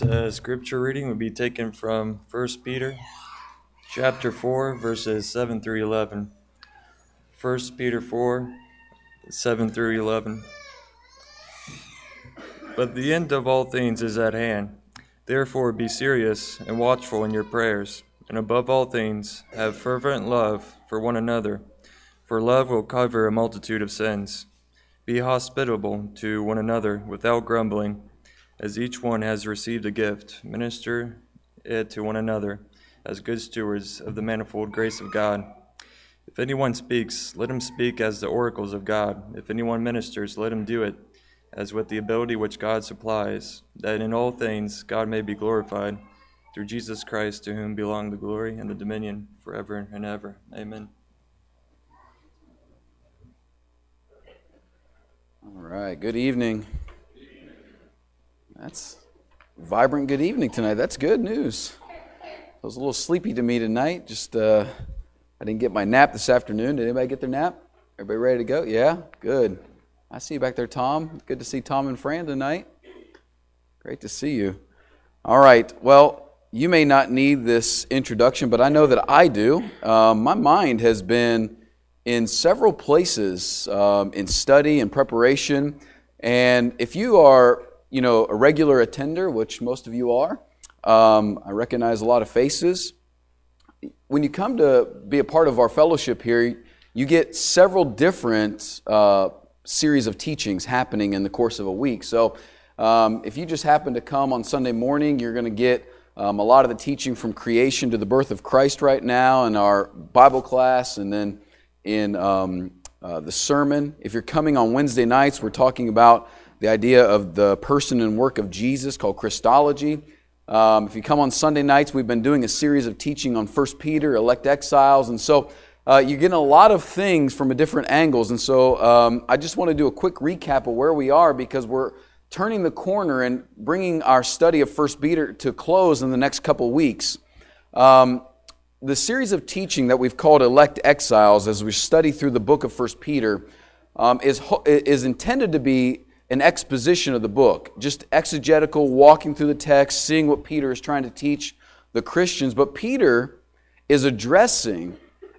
Uh, scripture reading will be taken from 1 Peter chapter 4 verses 7 through 11. 1 Peter 4 7 through 11. But the end of all things is at hand. Therefore be serious and watchful in your prayers, and above all things have fervent love for one another, for love will cover a multitude of sins. Be hospitable to one another without grumbling. As each one has received a gift, minister it to one another as good stewards of the manifold grace of God. If anyone speaks, let him speak as the oracles of God. If anyone ministers, let him do it as with the ability which God supplies, that in all things God may be glorified through Jesus Christ, to whom belong the glory and the dominion forever and ever. Amen. All right, good evening. That's vibrant good evening tonight. That's good news. I was a little sleepy to me tonight. Just uh, I didn't get my nap this afternoon. Did anybody get their nap? Everybody ready to go? Yeah, good. I see you back there, Tom. Good to see Tom and Fran tonight. Great to see you. All right. Well, you may not need this introduction, but I know that I do. Um, my mind has been in several places um, in study and preparation. And if you are you know, a regular attender, which most of you are. Um, I recognize a lot of faces. When you come to be a part of our fellowship here, you get several different uh, series of teachings happening in the course of a week. So um, if you just happen to come on Sunday morning, you're going to get um, a lot of the teaching from creation to the birth of Christ right now in our Bible class and then in um, uh, the sermon. If you're coming on Wednesday nights, we're talking about the idea of the person and work of Jesus called Christology. Um, if you come on Sunday nights, we've been doing a series of teaching on 1 Peter, elect exiles. And so uh, you're getting a lot of things from a different angles. And so um, I just want to do a quick recap of where we are because we're turning the corner and bringing our study of 1 Peter to close in the next couple weeks. Um, the series of teaching that we've called Elect Exiles as we study through the book of 1 Peter um, is, is intended to be an exposition of the book, just exegetical, walking through the text, seeing what Peter is trying to teach the Christians. But Peter is addressing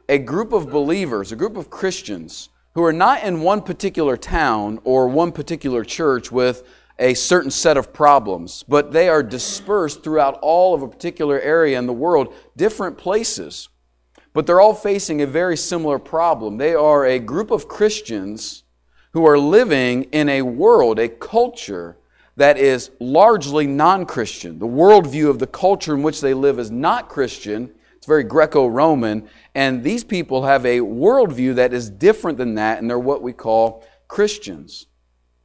a group of believers, a group of Christians who are not in one particular town or one particular church with a certain set of problems, but they are dispersed throughout all of a particular area in the world, different places. But they're all facing a very similar problem. They are a group of Christians who are living in a world, a culture that is largely non Christian. The worldview of the culture in which they live is not Christian, it's very Greco Roman, and these people have a worldview that is different than that, and they're what we call Christians.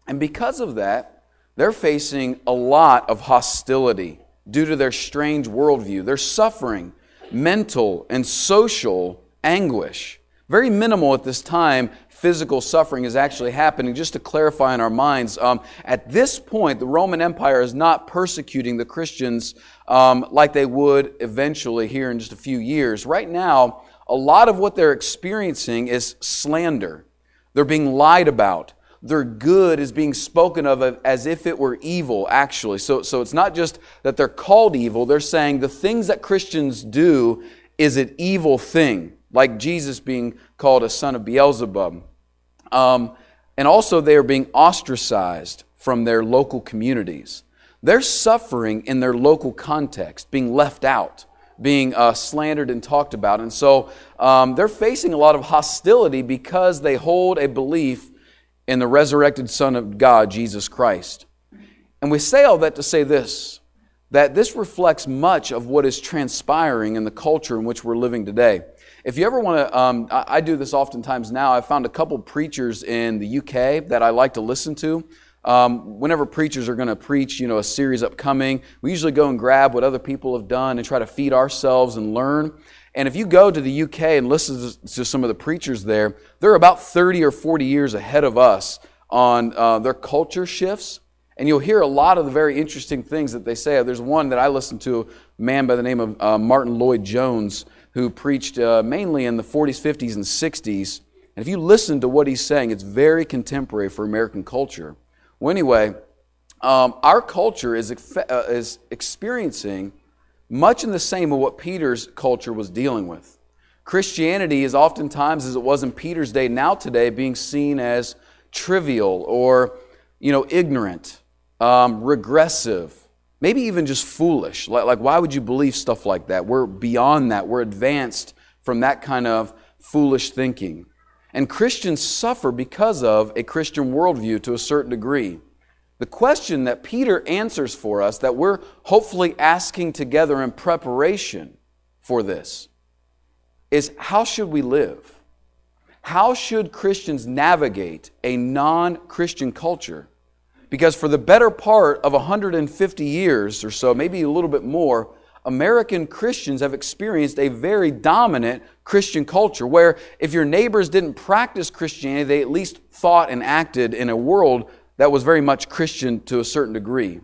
And because of that, they're facing a lot of hostility due to their strange worldview. They're suffering mental and social anguish. Very minimal at this time physical suffering is actually happening. Just to clarify in our minds, um, at this point, the Roman Empire is not persecuting the Christians um, like they would eventually here in just a few years. Right now, a lot of what they're experiencing is slander. They're being lied about. Their good is being spoken of as if it were evil, actually. So, so it's not just that they're called evil, they're saying the things that Christians do is an evil thing, like Jesus being called a son of Beelzebub. Um, and also, they are being ostracized from their local communities. They're suffering in their local context, being left out, being uh, slandered and talked about. And so um, they're facing a lot of hostility because they hold a belief in the resurrected Son of God, Jesus Christ. And we say all that to say this that this reflects much of what is transpiring in the culture in which we're living today. If you ever want to, um, I, I, do this oftentimes now. I've found a couple preachers in the UK that I like to listen to. Um, whenever preachers are going to preach, you know, a series upcoming, we usually go and grab what other people have done and try to feed ourselves and learn. And if you go to the UK and listen to some of the preachers there, they're about 30 or 40 years ahead of us on uh, their culture shifts. And you'll hear a lot of the very interesting things that they say. There's one that I listened to, a man by the name of uh, Martyn Lloyd-Jones who preached uh, mainly in the 40s, 50s, and 60s. And if you listen to what he's saying, it's very contemporary for American culture. Well, anyway, um, our culture is, uh, is experiencing much in the same of what Peter's culture was dealing with. Christianity is oftentimes, as it was in Peter's day, now today, being seen as trivial or, you know, ignorant, um, regressive, maybe even just foolish. Like, like, why would you believe stuff like that? We're beyond that. We're advanced from that kind of foolish thinking. And Christians suffer because of a Christian worldview to a certain degree. The question that Peter answers for us, that we're hopefully asking together in preparation for this, is how should we live? How should Christians navigate a non Christian culture? Because for the better part of 150 years or so, maybe a little bit more, American Christians have experienced a very dominant Christian culture where if your neighbors didn't practice Christianity, they at least thought and acted in a world that was very much Christian to a certain degree.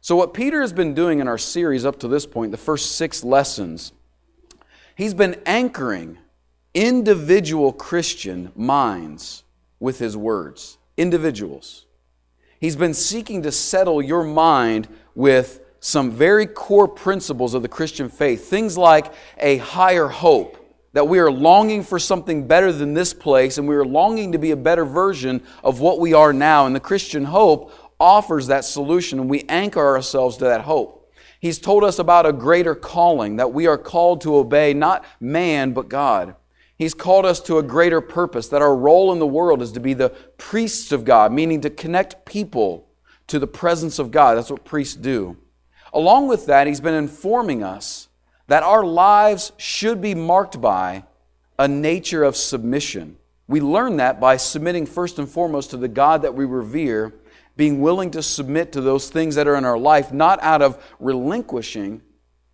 So, what Peter has been doing in our series up to this point, the first six lessons, he's been anchoring individual Christian minds with his words. Individuals. He's been seeking to settle your mind with some very core principles of the Christian faith. Things like a higher hope, that we are longing for something better than this place and we are longing to be a better version of what we are now. And the Christian hope offers that solution and we anchor ourselves to that hope. He's told us about a greater calling, that we are called to obey not man, but God. He's called us to a greater purpose, that our role in the world is to be the priests of God, meaning to connect people to the presence of God. That's what priests do. Along with that, he's been informing us that our lives should be marked by a nature of submission. We learn that by submitting first and foremost to the God that we revere, being willing to submit to those things that are in our life, not out of relinquishing,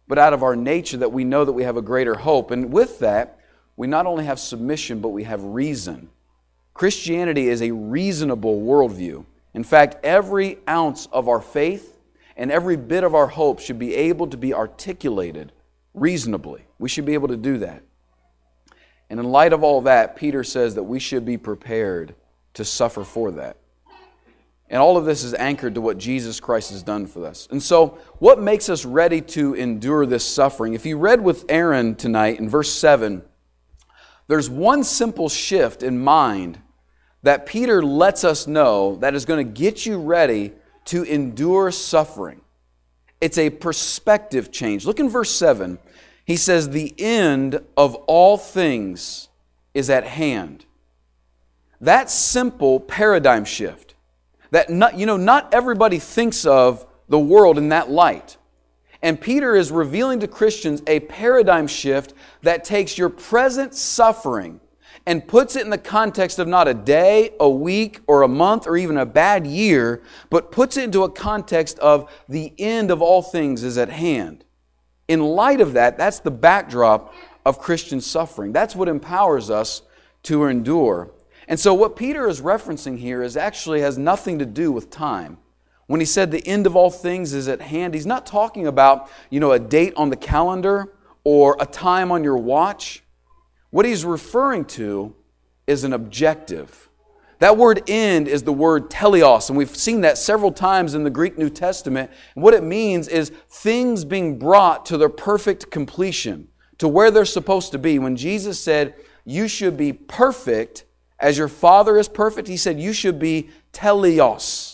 but out of our nature that we know that we have a greater hope. And with that, we not only have submission, but we have reason. Christianity is a reasonable worldview. In fact, every ounce of our faith and every bit of our hope should be able to be articulated reasonably. We should be able to do that. And in light of all that, Peter says that we should be prepared to suffer for that. And all of this is anchored to what Jesus Christ has done for us. And so, what makes us ready to endure this suffering? If you read with Aaron tonight in verse 7, there's one simple shift in mind that Peter lets us know that is going to get you ready to endure suffering. It's a perspective change. Look in verse 7. He says, The end of all things is at hand. That simple paradigm shift, that not, you know, not everybody thinks of the world in that light. And Peter is revealing to Christians a paradigm shift that takes your present suffering and puts it in the context of not a day, a week, or a month, or even a bad year, but puts it into a context of the end of all things is at hand. In light of that, that's the backdrop of Christian suffering. That's what empowers us to endure. And so, what Peter is referencing here is actually has nothing to do with time. When he said the end of all things is at hand, he's not talking about, you know, a date on the calendar or a time on your watch. What he's referring to is an objective. That word end is the word teleos, and we've seen that several times in the Greek New Testament. And what it means is things being brought to their perfect completion, to where they're supposed to be. When Jesus said, You should be perfect as your Father is perfect, he said, You should be teleos.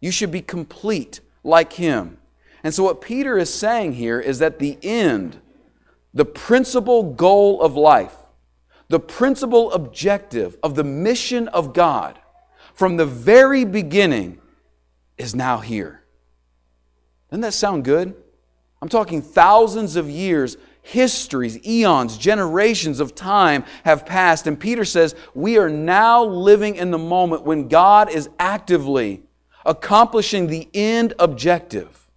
You should be complete like him. And so, what Peter is saying here is that the end, the principal goal of life, the principal objective of the mission of God from the very beginning is now here. Doesn't that sound good? I'm talking thousands of years, histories, eons, generations of time have passed. And Peter says, We are now living in the moment when God is actively accomplishing the end objective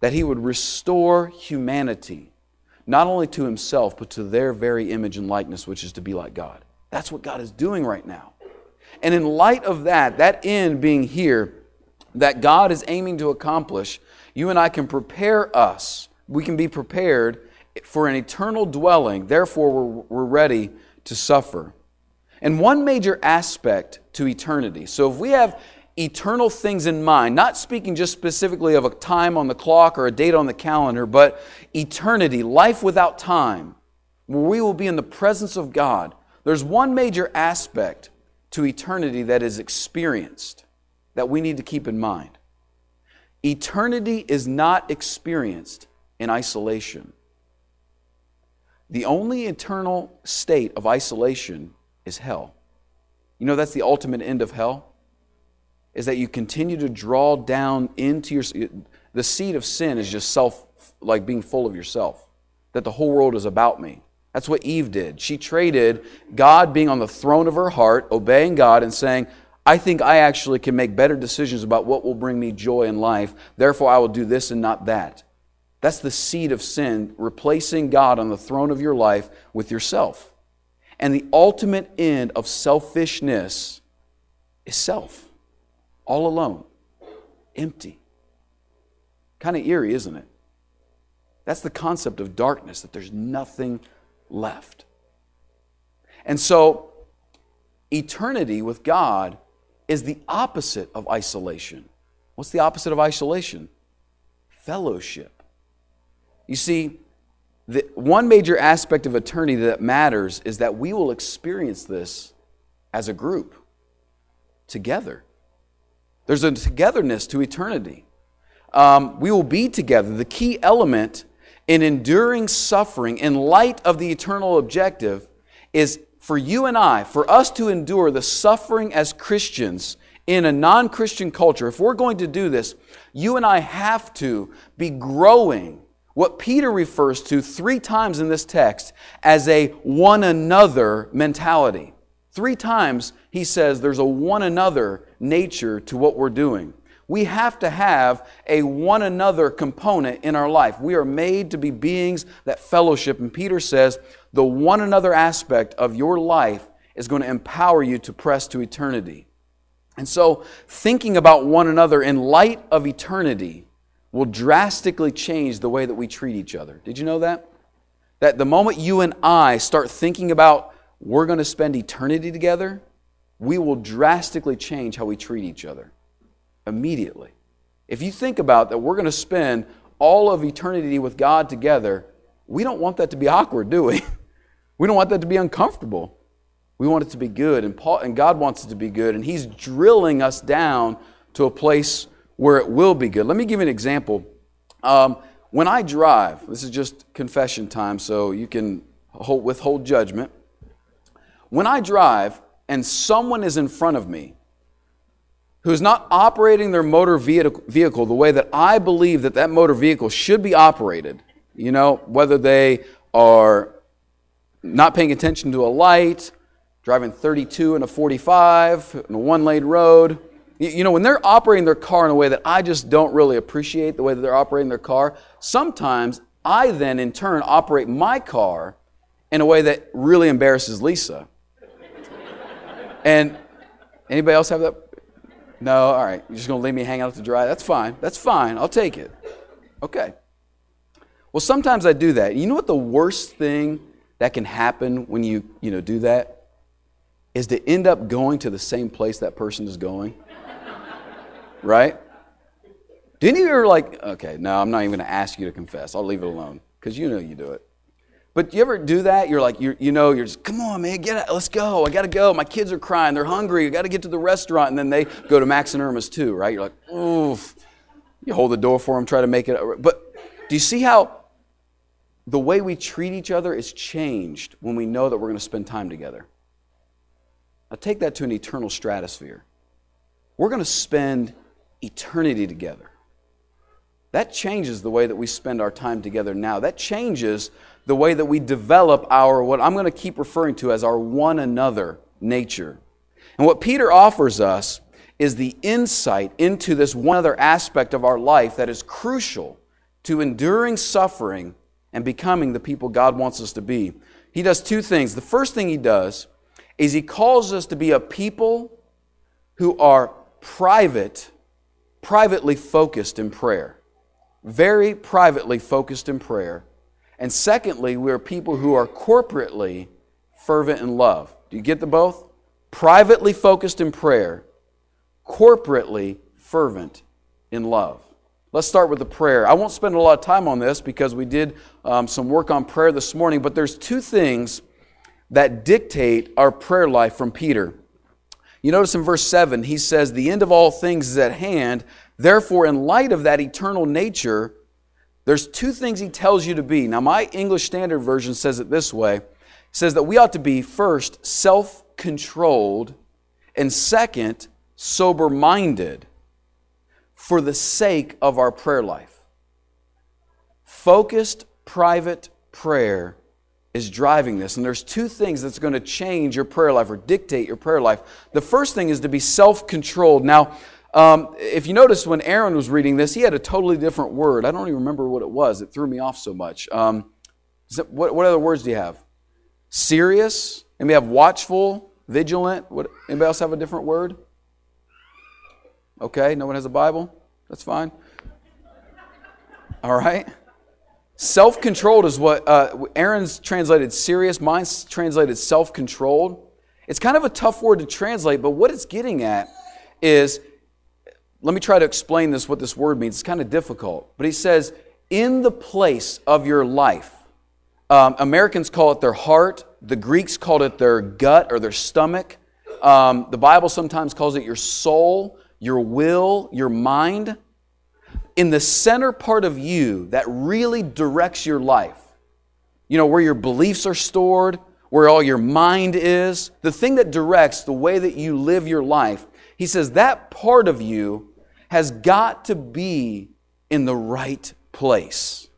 that He would restore humanity not only to himself, but to their very image and likeness, which is to be like God. That's what God is doing right now. And in light of that, that end being here, that God is aiming to accomplish, you and I can prepare us. We can be prepared for an eternal dwelling. Therefore, we're, we're ready to suffer. And one major aspect to eternity. So if we have eternal things in mind, not speaking just specifically of a time on the clock or a date on the calendar, but eternity, life without time, where we will be in the presence of God, there's one major aspect to eternity that is experienced that we need to keep in mind. Eternity is not experienced in isolation. The only eternal state of isolation is hell. You know, that's the ultimate end of hell is that you continue to draw down into your the seed of sin is just self like being full of yourself that the whole world is about me. That's what eve did. She traded god being on the throne of her heart obeying god and saying i think i actually can make better decisions about what will bring me joy in life. Therefore i will do this and not that. That's the seed of sin replacing god on the throne of your life with yourself. And the ultimate end of selfishness is self all alone, empty. Kind of eerie, isn't it? That's the concept of darkness, that there's nothing left. And so, eternity with God is the opposite of isolation. What's the opposite of isolation? Fellowship. You see, the one major aspect of eternity that matters is that we will experience this as a group, together. There's a togetherness to eternity. Um, we will be together. The key element in enduring suffering in light of the eternal objective is for you and I, for us to endure the suffering as Christians in a non Christian culture. If we're going to do this, you and I have to be growing what Peter refers to three times in this text as a one another mentality. Three times he says there's a one another nature to what we're doing. We have to have a one another component in our life. We are made to be beings that fellowship. And Peter says the one another aspect of your life is going to empower you to press to eternity. And so, thinking about one another in light of eternity will drastically change the way that we treat each other. Did you know that? That the moment you and I start thinking about we're going to spend eternity together, we will drastically change how we treat each other immediately. If you think about that, we're going to spend all of eternity with God together, we don't want that to be awkward, do we? We don't want that to be uncomfortable. We want it to be good, and, Paul, and God wants it to be good, and He's drilling us down to a place where it will be good. Let me give you an example. Um, when I drive, this is just confession time, so you can hold, withhold judgment. When I drive and someone is in front of me who's not operating their motor vehicle the way that I believe that that motor vehicle should be operated, you know, whether they are not paying attention to a light, driving 32 and a 45 in a one lane road. You know, when they're operating their car in a way that I just don't really appreciate the way that they're operating their car, sometimes I then in turn operate my car in a way that really embarrasses Lisa. And anybody else have that? No, all right. You're just going to leave me hang out to dry? That's fine. That's fine. I'll take it. Okay. Well, sometimes I do that. You know what the worst thing that can happen when you, you know, do that? Is to end up going to the same place that person is going. right? Of you are like, okay, no, I'm not even going to ask you to confess. I'll leave it alone because you know you do it. But do you ever do that? You're like, you you know, you're just, come on, man, get it, let's go. I got to go. My kids are crying. They're hungry. I got to get to the restaurant. And then they go to Max and Irma's too, right? You're like, oof. You hold the door for them, try to make it. But do you see how the way we treat each other is changed when we know that we're to spend time together? Now take that to an eternal stratosphere. We're to spend eternity together. That changes the way that we spend our time together now. That changes the way that we develop our, what I'm going to keep referring to as our one another nature. And what Peter offers us is the insight into this one other aspect of our life that is crucial to enduring suffering and becoming the people God wants us to be. He does two things. The first thing he does is he calls us to be a people who are private, privately focused in prayer. Very privately focused in prayer and secondly, we are people who are corporately fervent in love. Do you get the both? Privately focused in prayer, corporately fervent in love. Let's start with the prayer. I won't spend a lot of time on this because we did um, some work on prayer this morning, but there's two things that dictate our prayer life from Peter. You notice in verse 7, he says, The end of all things is at hand. Therefore, in light of that eternal nature, there's two things he tells you to be. Now, my English Standard Version says it this way it says that we ought to be first self controlled, and second, sober minded for the sake of our prayer life. Focused, private prayer is driving this. And there's two things that's going to change your prayer life or dictate your prayer life. The first thing is to be self controlled. Now, um, if you notice when Aaron was reading this, he had a totally different word. I don't even remember what it was. It threw me off so much. Um, it, what, what, other words do you have? Serious? And we have watchful, vigilant. What, anybody else have a different word? Okay, no one has a Bible? That's fine. All right. Self controlled is what uh, Aaron's translated serious, mine's translated self controlled. It's kind of a tough word to translate, but what it's getting at is let me try to explain this, what this word means. It's kind of difficult. But he says, in the place of your life, um, Americans call it their heart, the Greeks called it their gut or their stomach. Um, the Bible sometimes calls it your soul, your will, your mind in the center part of you that really directs your life, you know, where your beliefs are stored, where all your mind is, the thing that directs the way that you live your life, he says that part of you has got to be in the right place.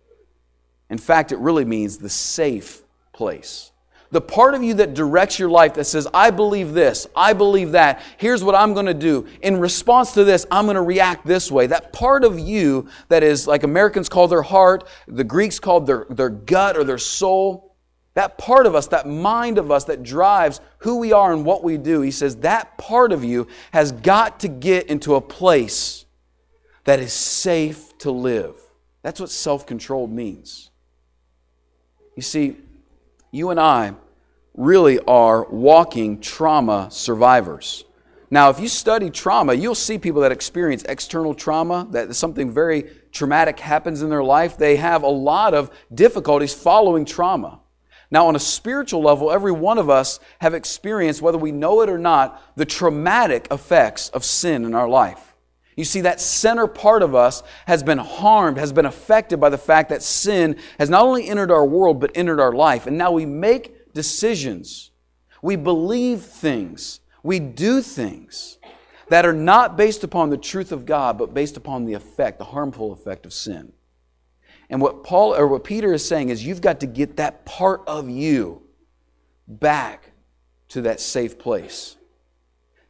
In fact, it really means the safe place the part of you that directs your life that says, I believe this, I believe that, here's what I'm going to do. In response to this, I'm going to react this way. That part of you that is like Americans call their heart, the Greeks called their, their gut or their soul, that part of us, that mind of us that drives who we are and what we do, he says that part of you has got to get into a place that is safe to live. That's what self controlled means. You see, you and I really are walking trauma survivors. Now, if you study trauma, you'll see people that experience external trauma, that something very traumatic happens in their life. They have a lot of difficulties following trauma. Now, on a spiritual level, every one of us have experienced, whether we know it or not, the traumatic effects of sin in our life. You see, that center part of us has been harmed, has been affected by the fact that sin has not only entered our world, but entered our life. And now we make decisions. We believe things. We do things that are not based upon the truth of God, but based upon the effect, the harmful effect of sin. And what Paul or what Peter is saying is you've got to get that part of you back to that safe place.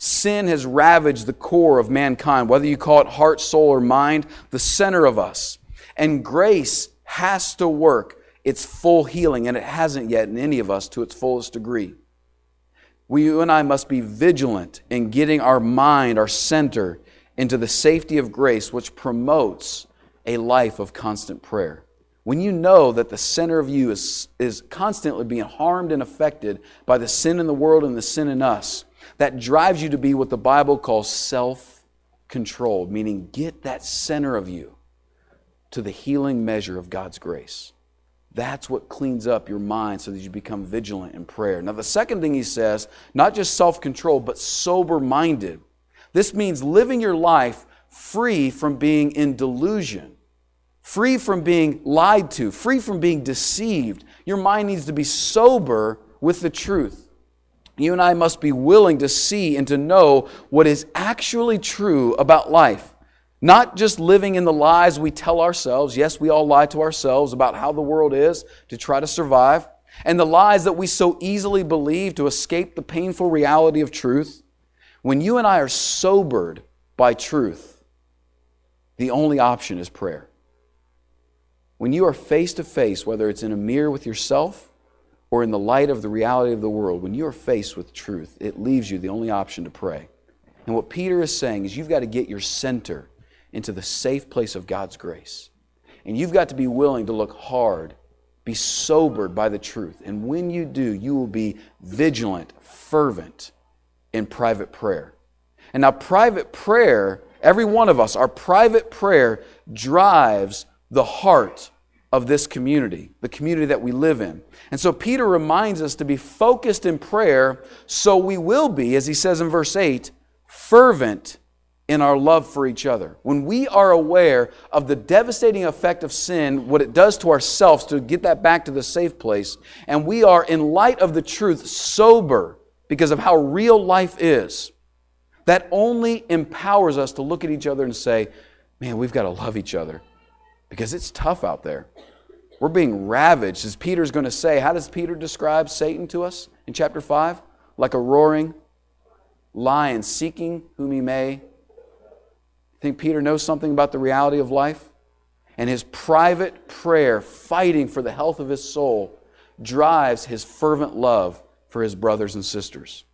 Sin has ravaged the core of mankind, whether you call it heart, soul, or mind, the center of us. And grace has to work its full healing, and it hasn't yet in any of us to its fullest degree. We, you and I must be vigilant in getting our mind, our center, into the safety of grace, which promotes a life of constant prayer. When you know that the center of you is, is constantly being harmed and affected by the sin in the world and the sin in us, that drives you to be what the Bible calls self controlled, meaning get that center of you to the healing measure of God's grace. That's what cleans up your mind so that you become vigilant in prayer. Now, the second thing he says, not just self control, but sober minded. This means living your life free from being in delusion, free from being lied to, free from being deceived. Your mind needs to be sober with the truth. You and I must be willing to see and to know what is actually true about life. Not just living in the lies we tell ourselves. Yes, we all lie to ourselves about how the world is to try to survive. And the lies that we so easily believe to escape the painful reality of truth. When you and I are sobered by truth, the only option is prayer. When you are face to face, whether it's in a mirror with yourself or in the light of the reality of the world, when you are faced with truth, it leaves you the only option to pray. And what Peter is saying is you've got to get your center into the safe place of God's grace. And you've got to be willing to look hard, be sobered by the truth. And when you do, you will be vigilant, fervent in private prayer. And now, private prayer, every one of us, our private prayer drives the heart of this community, the community that we live in. And so Peter reminds us to be focused in prayer so we will be, as he says in verse 8, fervent in our love for each other. When we are aware of the devastating effect of sin, what it does to ourselves to get that back to the safe place, and we are, in light of the truth, sober because of how real life is, that only empowers us to look at each other and say, man, we've got to love each other because it's tough out there. We're being ravaged, as Peter's going to say. How does Peter describe Satan to us in chapter 5? Like a roaring lion seeking whom he may. Think Peter knows something about the reality of life? And his private prayer, fighting for the health of his soul, drives his fervent love for his brothers and sisters.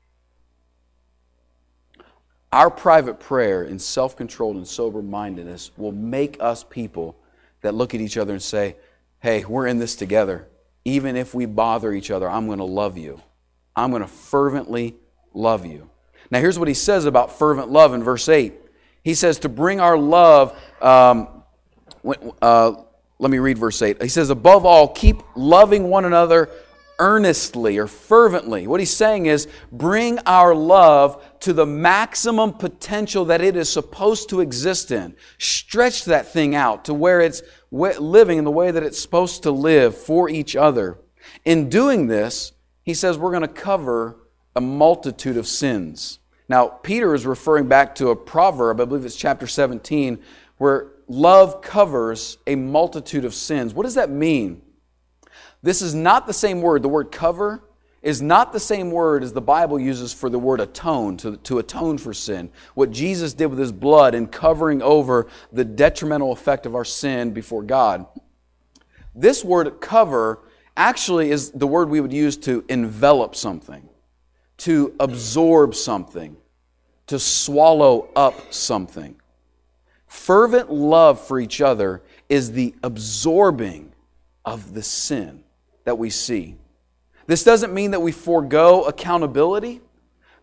Our private prayer in self controlled and sober mindedness will make us people that look at each other and say, Hey, we're in this together. Even if we bother each other, I'm going to love you. I'm going to fervently love you. Now, here's what he says about fervent love in verse 8. He says to bring our love, um, uh, let me read verse 8. He says, above all, keep loving one another earnestly or fervently. What he's saying is bring our love to the maximum potential that it is supposed to exist in. Stretch that thing out to where it's living in the way that it's supposed to live for each other. In doing this, he says we're going to cover a multitude of sins. Now, Peter is referring back to a proverb, I believe it's chapter 17, where love covers a multitude of sins. What does that mean? This is not the same word. The word cover is not the same word as the Bible uses for the word atone, to, to atone for sin. What Jesus did with his blood in covering over the detrimental effect of our sin before God. This word cover actually is the word we would use to envelop something, to absorb something, to swallow up something. Fervent love for each other is the absorbing of the sin that we see. This doesn't mean that we forego accountability.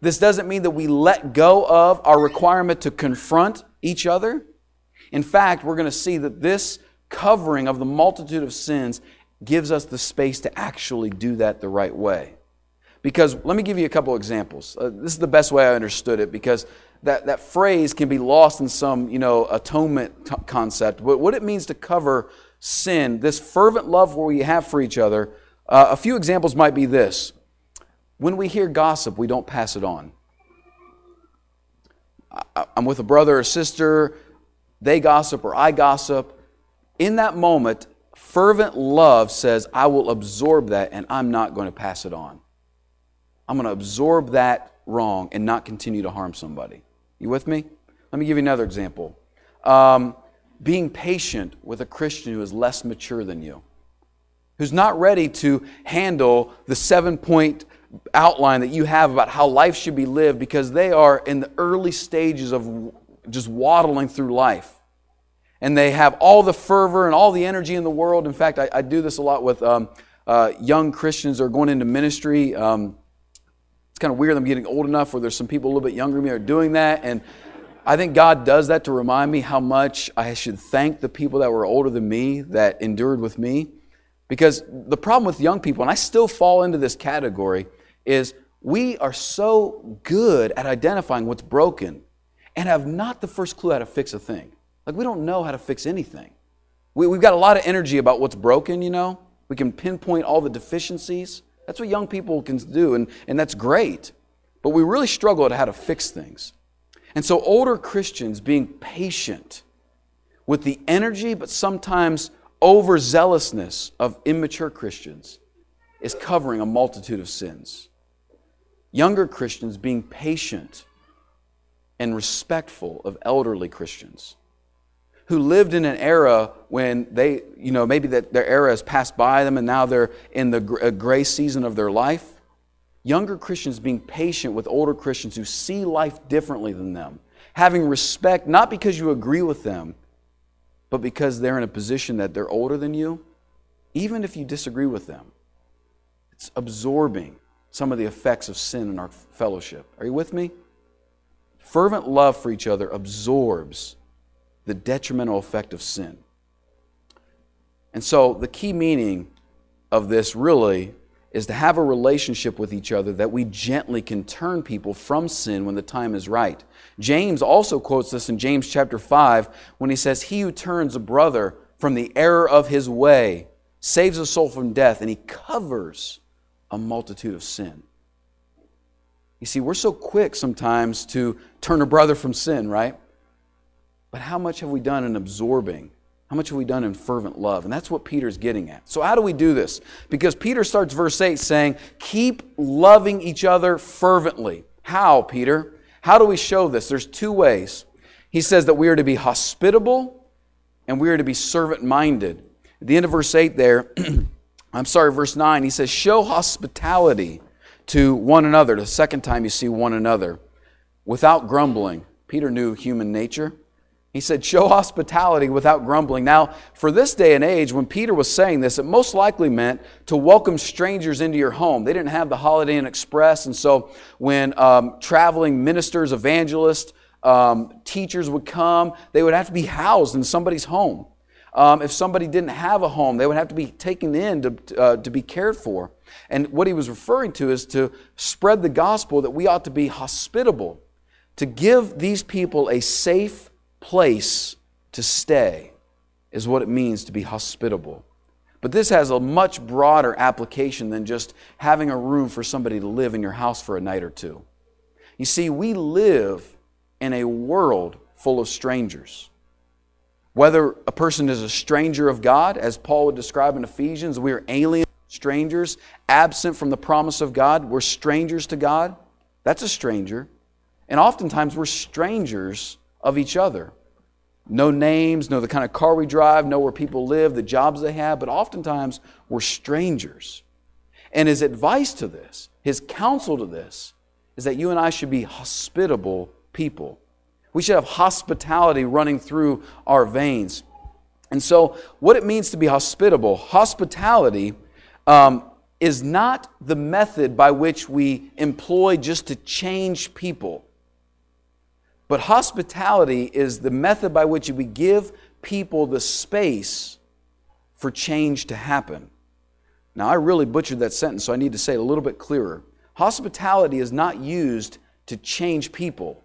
This doesn't mean that we let go of our requirement to confront each other. In fact, we're going to see that this covering of the multitude of sins gives us the space to actually do that the right way. Because let me give you a couple examples. Uh, this is the best way I understood it because that, that phrase can be lost in some you know atonement t- concept. But what it means to cover sin, this fervent love we have for each other, uh, a few examples might be this. When we hear gossip, we don't pass it on. I, I'm with a brother or sister, they gossip or I gossip. In that moment, fervent love says, I will absorb that and I'm not going to pass it on. I'm going to absorb that wrong and not continue to harm somebody. You with me? Let me give you another example. Um, being patient with a Christian who is less mature than you, who's not ready to handle the seven point outline that you have about how life should be lived because they are in the early stages of just waddling through life. And they have all the fervor and all the energy in the world. In fact, I, I do this a lot with um, uh, young Christians that are going into ministry. Um, it's kind of weird. I'm getting old enough where there's some people a little bit younger than me are doing that. And I think God does that to remind me how much I should thank the people that were older than me that endured with me. Because the problem with young people, and I still fall into this category, is we are so good at identifying what's broken and have not the first clue how to fix a thing. Like, we don't know how to fix anything. We, have got a lot of energy about what's broken, you know? We can pinpoint all the deficiencies. That's what young people can do, and, and that's great. But we really struggle at how to fix things. And so, older Christians being patient with the energy, but sometimes overzealousness of immature Christians is covering a multitude of sins. Younger Christians being patient and respectful of elderly Christians who lived in an era when they, you know, maybe that their era has passed by them and now they're in the gray season of their life. Younger Christians being patient with older Christians who see life differently than them, having respect not because you agree with them, but because they're in a position that they're older than you, even if you disagree with them. It's absorbing some of the effects of sin in our fellowship. Are you with me? Fervent love for each other absorbs the detrimental effect of sin. And so, the key meaning of this really is to have a relationship with each other that we gently can turn people from sin when the time is right. James also quotes this in James chapter 5 when he says, He who turns a brother from the error of his way saves a soul from death, and he covers a multitude of sin. You see, we're so quick sometimes to turn a brother from sin, right? But how much have we done in absorbing how much have we done in fervent love? And that's what Peter's getting at. So, how do we do this? Because Peter starts verse 8 saying, Keep loving each other fervently. How, Peter? How do we show this? There's two ways. He says that we are to be hospitable and we are to be servant minded. At the end of verse 8 there, I'm sorry, verse 9, he says, Show hospitality to one another. The second time you see one another without grumbling. Peter knew human nature. He said, Show hospitality without grumbling. Now, for this day and age, when Peter was saying this, it most likely meant to welcome strangers into your home. They didn't have the Holiday Inn Express, and so when um, traveling ministers, evangelists, um, teachers would come, they would have to be housed in somebody's home. Um, if somebody didn't have a home, they would have to be taken in to, uh, to be cared for. And what he was referring to is to spread the gospel that we ought to be hospitable, to give these people a safe, place to stay, is what it means to be hospitable. But this has a much broader application than just having a room for somebody to live in your house for a night or two. You see, we live in a world full of strangers. Whether a person is a stranger of God, as Paul would describe in Ephesians, we are alien strangers, absent from the promise of God, we're strangers to God. That's a stranger. And oftentimes we're strangers of each other. No names, know the kind of car we drive, know where people live, the jobs they have, but oftentimes we're strangers. And his advice to this, his counsel to this, is that you and I should be hospitable people. We should have hospitality running through our veins. And so, what it means to be hospitable, hospitality um, is not the method by which we employ just to change people. But hospitality is the method by which we give people the space for change to happen. Now, I really butchered that sentence, so I need to say it a little bit clearer. Hospitality is not used to change people,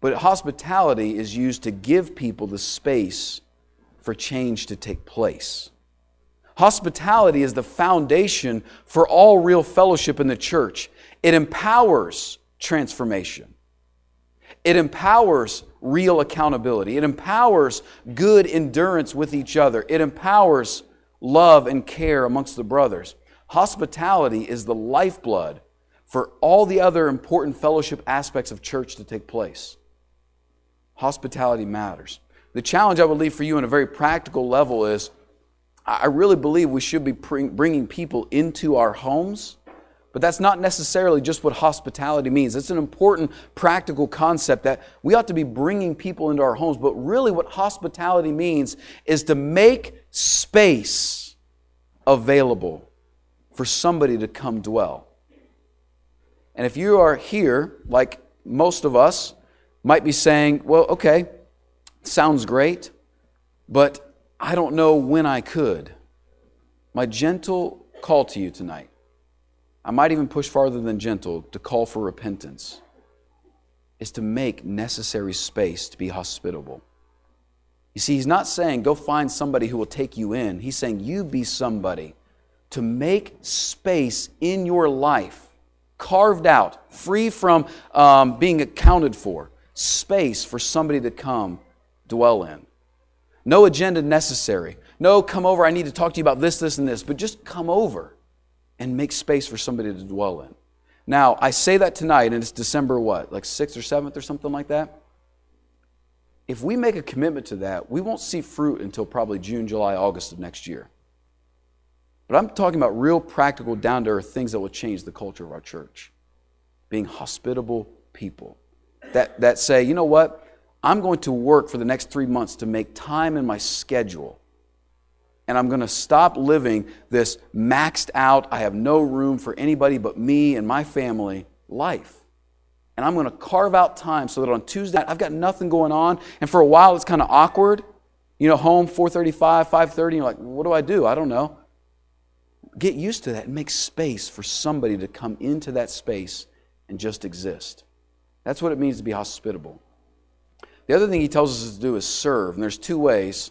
but hospitality is used to give people the space for change to take place. Hospitality is the foundation for all real fellowship in the church. It empowers transformation. It empowers real accountability. It empowers good endurance with each other. It empowers love and care amongst the brothers. Hospitality is the lifeblood for all the other important fellowship aspects of church to take place. Hospitality matters. The challenge I would leave for you on a very practical level is I really believe we should be bringing people into our homes but that's not necessarily just what hospitality means. It's an important practical concept that we ought to be bringing people into our homes. But really, what hospitality means is to make space available for somebody to come dwell. And if you are here, like most of us, might be saying, well, okay, sounds great, but I don't know when I could. My gentle call to you tonight I might even push farther than gentle to call for repentance, is to make necessary space to be hospitable. You see, he's not saying go find somebody who will take you in. He's saying you be somebody to make space in your life, carved out, free from um, being accounted for, space for somebody to come dwell in. No agenda necessary. No, come over, I need to talk to you about this, this, and this, but just come over and make space for somebody to dwell in. Now, I say that tonight, and it's December what, like 6th or 7th or something like that? If we make a commitment to that, we won't see fruit until probably June, July, August of next year. But I'm talking about real practical, down to earth things that will change the culture of our church. Being hospitable people that, that say, you know what? I'm going to work for the next three months to make time in my schedule and I'm going to stop living this maxed out, I have no room for anybody but me and my family life. and I'm going to carve out time so that on Tuesday I've got nothing going on, and for a while it's kind of awkward. You know, home 4:35, 5:30, you're like, what do I do? I don't know. Get used to that and make space for somebody to come into that space and just exist. That's what it means to be hospitable. The other thing he tells us to do is serve, and there's two ways.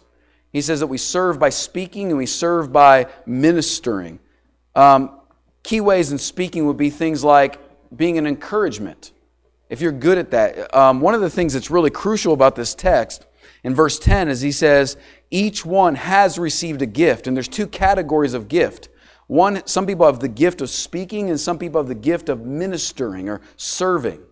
He says that we serve by speaking and we serve by ministering. Um, key ways in speaking would be things like being an encouragement. If you're good at that, um, one of the things that's really crucial about this text in verse 10 is he says, each one has received a gift, and there's two categories of gift. One, some people have the gift of speaking, and some people have the gift of ministering or serving.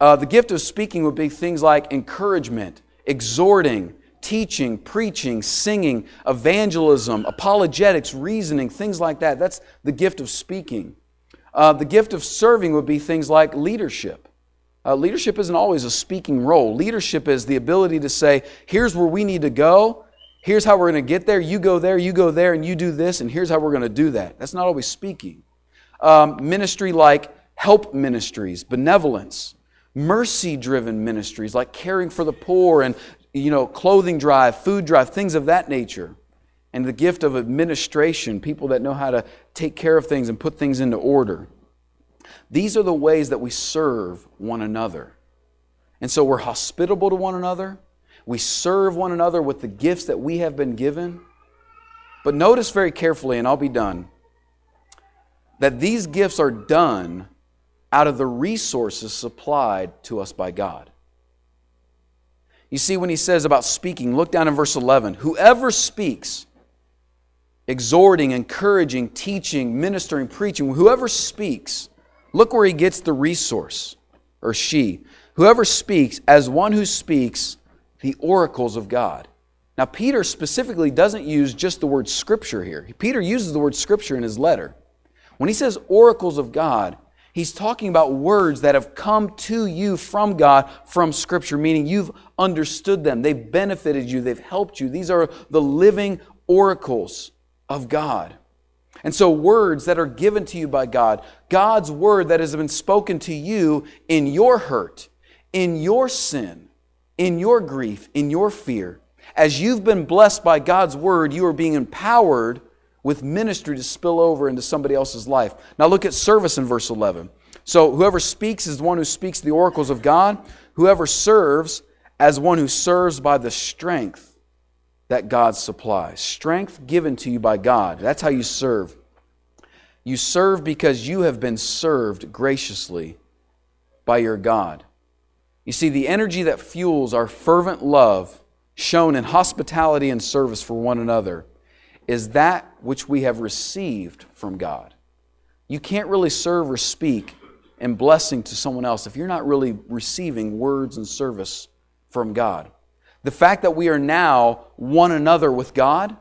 Uh, the gift of speaking would be things like encouragement, exhorting, teaching, preaching, singing, evangelism, apologetics, reasoning, things like that. That's the gift of speaking. Uh, the gift of serving would be things like leadership. Uh, leadership isn't always a speaking role. Leadership is the ability to say, here's where we need to go, here's how we're going to get there, you go there, you go there, and you do this, and here's how we're going to do that. That's not always speaking. Um, ministry like help ministries, benevolence, mercy driven ministries like caring for the poor and you know clothing drive food drive things of that nature and the gift of administration people that know how to take care of things and put things into order. These are the ways that we serve one another. And so we're hospitable to one another. We serve one another with the gifts that we have been given. But notice very carefully and i'll be done that these gifts are done out of the resources supplied to us by God. You see, when he says about speaking, look down in verse 11. Whoever speaks, exhorting, encouraging, teaching, ministering, preaching, whoever speaks, look where he gets the resource, or she. Whoever speaks, as one who speaks the oracles of God. Now, Peter specifically doesn't use just the word scripture here. Peter uses the word scripture in his letter. When he says oracles of God, He's talking about words that have come to you from God, from Scripture, meaning you've understood them. They've benefited you, they've helped you. These are the living oracles of God. And so, words that are given to you by God, God's word that has been spoken to you in your hurt, in your sin, in your grief, in your fear. As you've been blessed by God's word, you are being empowered with ministry to spill over into somebody else's life. Now look at service in verse 11. So whoever speaks is the one who speaks the oracles of God. Whoever serves as one who serves by the strength that God supplies. Strength given to you by God. That's how you serve. You serve because you have been served graciously by your God. You see, the energy that fuels our fervent love shown in hospitality and service for one another is that which we have received from God. You can't really serve or speak in blessing to someone else if you're not really receiving words and service from God. The fact that we are now one another with God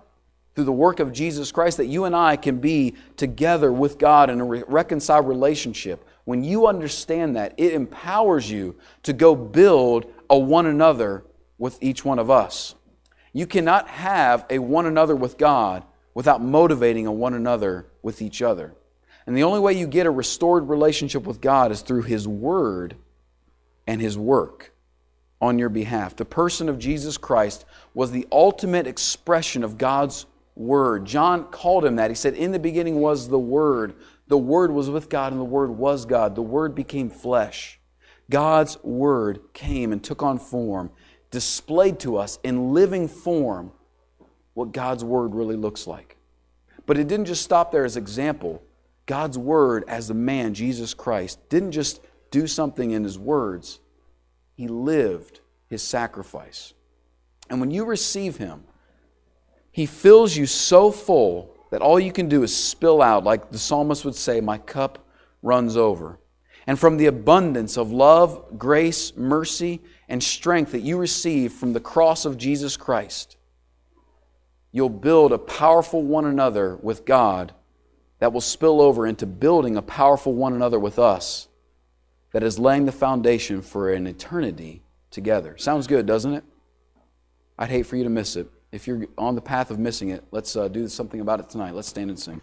through the work of Jesus Christ, that you and I can be together with God in a reconciled relationship. When you understand that, it empowers you to go build a one another with each one of us. You cannot have a one another with God without motivating a one another with each other. And the only way you get a restored relationship with God is through His Word and His work on your behalf. The person of Jesus Christ was the ultimate expression of God's Word. John called him that. He said, In the beginning was the Word. The Word was with God, and the Word was God. The Word became flesh. God's Word came and took on form displayed to us in living form what God's Word really looks like. But it didn't just stop there as example. God's Word, as the man, Jesus Christ, didn't just do something in His words, He lived His sacrifice. And when you receive Him, He fills you so full that all you can do is spill out, like the psalmist would say, My cup runs over. And from the abundance of love, grace, mercy, and strength that you receive from the cross of Jesus Christ, you'll build a powerful one another with God that will spill over into building a powerful one another with us that is laying the foundation for an eternity together. Sounds good, doesn't it? I'd hate for you to miss it. If you're on the path of missing it, let's uh, do something about it tonight. Let's stand and sing.